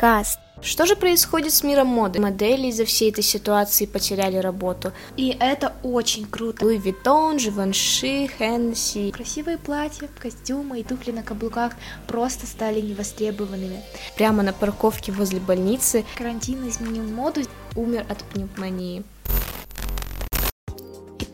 Cast. Что же происходит с миром моды? Модели из-за всей этой ситуации потеряли работу. И это очень круто. Луи Виттон, Живанши, Хенси. Красивые платья, костюмы и туфли на каблуках просто стали невостребованными. Прямо на парковке возле больницы Карантин изменил моду. умер от пневмонии.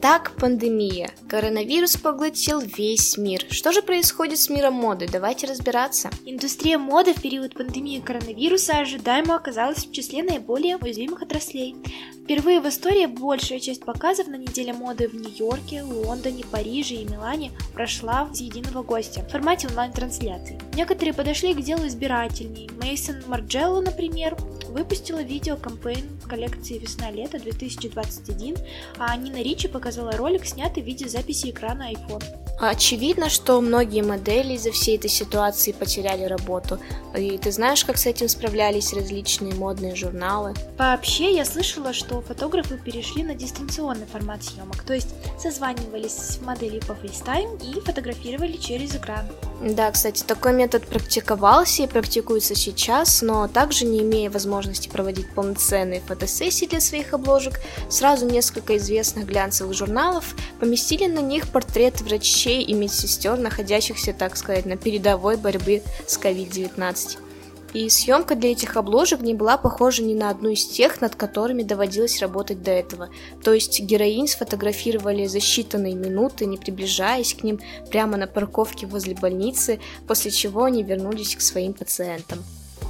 Итак, пандемия. Коронавирус поглотил весь мир. Что же происходит с миром моды? Давайте разбираться. Индустрия моды в период пандемии коронавируса ожидаемо оказалась в числе наиболее уязвимых отраслей. Впервые в истории большая часть показов на неделе моды в Нью-Йорке, Лондоне, Париже и Милане прошла с единого гостя в формате онлайн-трансляций. Некоторые подошли к делу избирательней. Мейсон Марджелло, например, выпустила видео кампейн коллекции «Весна-лето 2021», а Нина Ричи показала ролик, снятый в виде записи экрана iPhone. Очевидно, что многие модели из-за всей этой ситуации потеряли работу. И ты знаешь, как с этим справлялись различные модные журналы? Вообще, я слышала, что фотографы перешли на дистанционный формат съемок, то есть созванивались с моделью по FaceTime и фотографировали через экран. Да, кстати, такой метод практиковался и практикуется сейчас, но также не имея возможности проводить полноценные фотосессии для своих обложек, сразу несколько известных глянцевых журналов поместили на них портреты врачей и медсестер, находящихся, так сказать, на передовой борьбы с COVID-19. И съемка для этих обложек не была похожа ни на одну из тех, над которыми доводилось работать до этого. То есть героинь сфотографировали за считанные минуты, не приближаясь к ним прямо на парковке возле больницы, после чего они вернулись к своим пациентам.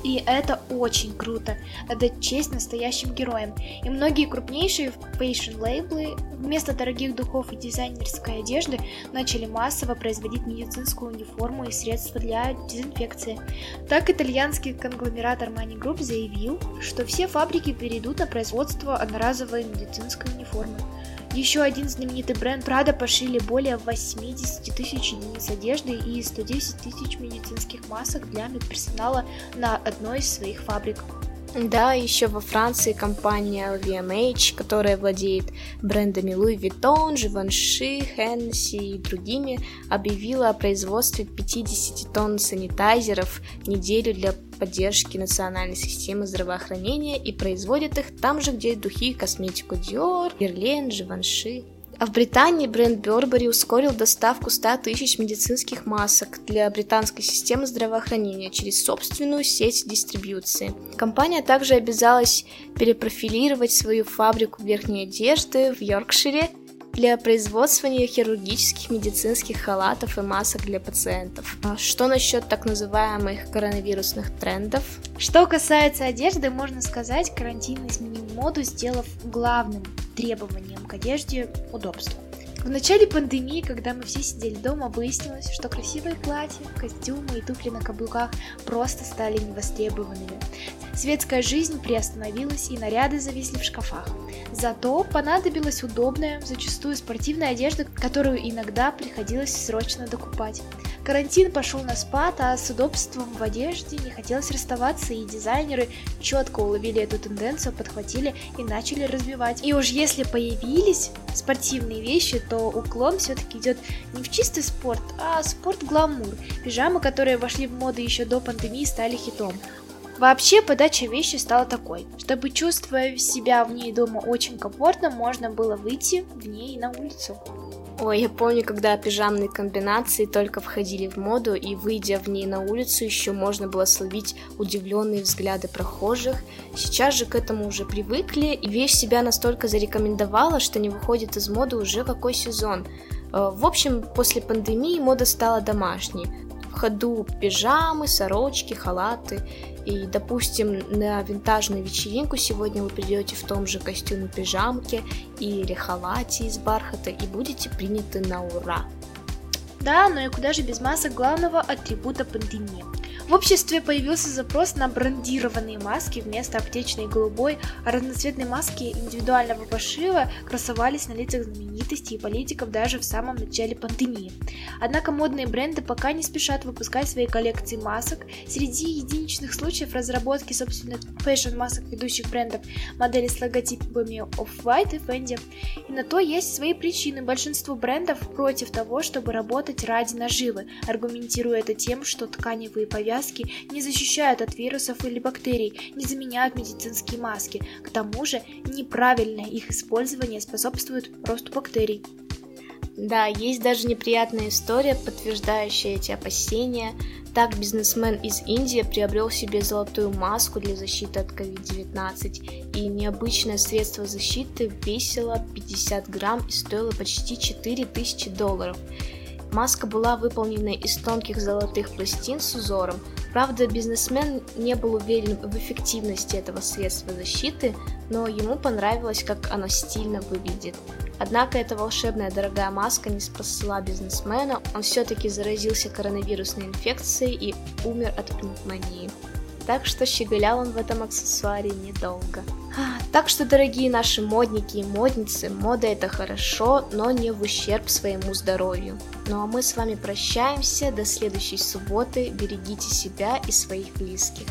И это очень круто. Отдать честь настоящим героям. И многие крупнейшие fashion-лейблы вместо дорогих духов и дизайнерской одежды начали массово производить медицинскую униформу и средства для дезинфекции. Так итальянский конгломерат Armani Group заявил, что все фабрики перейдут на производство одноразовой медицинской униформы. Еще один знаменитый бренд Prada пошили более 80 тысяч единиц одежды и 110 тысяч медицинских масок для медперсонала на одной из своих фабрик. Да, еще во Франции компания LVMH, которая владеет брендами Louis Vuitton, Givenchy, Hennessy и другими, объявила о производстве 50 тонн санитайзеров в неделю для поддержки национальной системы здравоохранения и производит их там же, где духи и косметику Dior, Guerlain, Givenchy. А в Британии бренд Burberry ускорил доставку 100 тысяч медицинских масок для британской системы здравоохранения через собственную сеть дистрибьюции. Компания также обязалась перепрофилировать свою фабрику верхней одежды в Йоркшире для производства хирургических медицинских халатов и масок для пациентов. А что насчет так называемых коронавирусных трендов? Что касается одежды, можно сказать, карантин изменил моду, сделав главным требованием к одежде удобство. В начале пандемии, когда мы все сидели дома, выяснилось, что красивые платья, костюмы и туфли на каблуках просто стали невостребованными. Светская жизнь приостановилась и наряды зависли в шкафах. Зато понадобилась удобная, зачастую спортивная одежда, которую иногда приходилось срочно докупать. Карантин пошел на спад, а с удобством в одежде не хотелось расставаться, и дизайнеры четко уловили эту тенденцию, подхватили и начали развивать. И уж если появились спортивные вещи, то уклон все-таки идет не в чистый спорт, а спорт-гламур. Пижамы, которые вошли в моду еще до пандемии, стали хитом. Вообще подача вещи стала такой, чтобы чувствуя себя в ней дома очень комфортно, можно было выйти в ней на улицу. Ой, я помню, когда пижамные комбинации только входили в моду, и выйдя в ней на улицу, еще можно было словить удивленные взгляды прохожих. Сейчас же к этому уже привыкли, и вещь себя настолько зарекомендовала, что не выходит из моды уже какой сезон. Э, в общем, после пандемии мода стала домашней. Ходу пижамы, сорочки, халаты. И, допустим, на винтажную вечеринку сегодня вы придете в том же костюме пижамке или халате из бархата и будете приняты на ура. Да, но и куда же без масок главного атрибута пандемии. В обществе появился запрос на брендированные маски вместо аптечной голубой, а разноцветные маски индивидуального пошива красовались на лицах знаменитостей и политиков даже в самом начале пандемии. Однако модные бренды пока не спешат выпускать свои коллекции масок. Среди единичных случаев разработки собственных fashion-масок ведущих брендов модели с логотипами Off-White и Fendi. И на то есть свои причины. Большинство брендов против того, чтобы работать ради наживы, аргументируя это тем, что тканевые повязки не защищают от вирусов или бактерий, не заменяют медицинские маски. К тому же неправильное их использование способствует росту бактерий. Да, есть даже неприятная история, подтверждающая эти опасения. Так бизнесмен из Индии приобрел себе золотую маску для защиты от COVID-19, и необычное средство защиты весило 50 грамм и стоило почти 4000 долларов. Маска была выполнена из тонких золотых пластин с узором. Правда, бизнесмен не был уверен в эффективности этого средства защиты, но ему понравилось, как оно стильно выглядит. Однако эта волшебная дорогая маска не спасла бизнесмена, он все-таки заразился коронавирусной инфекцией и умер от пневмонии. Так что щеголял он в этом аксессуаре недолго. Так что, дорогие наши модники и модницы, мода это хорошо, но не в ущерб своему здоровью. Ну а мы с вами прощаемся до следующей субботы. Берегите себя и своих близких.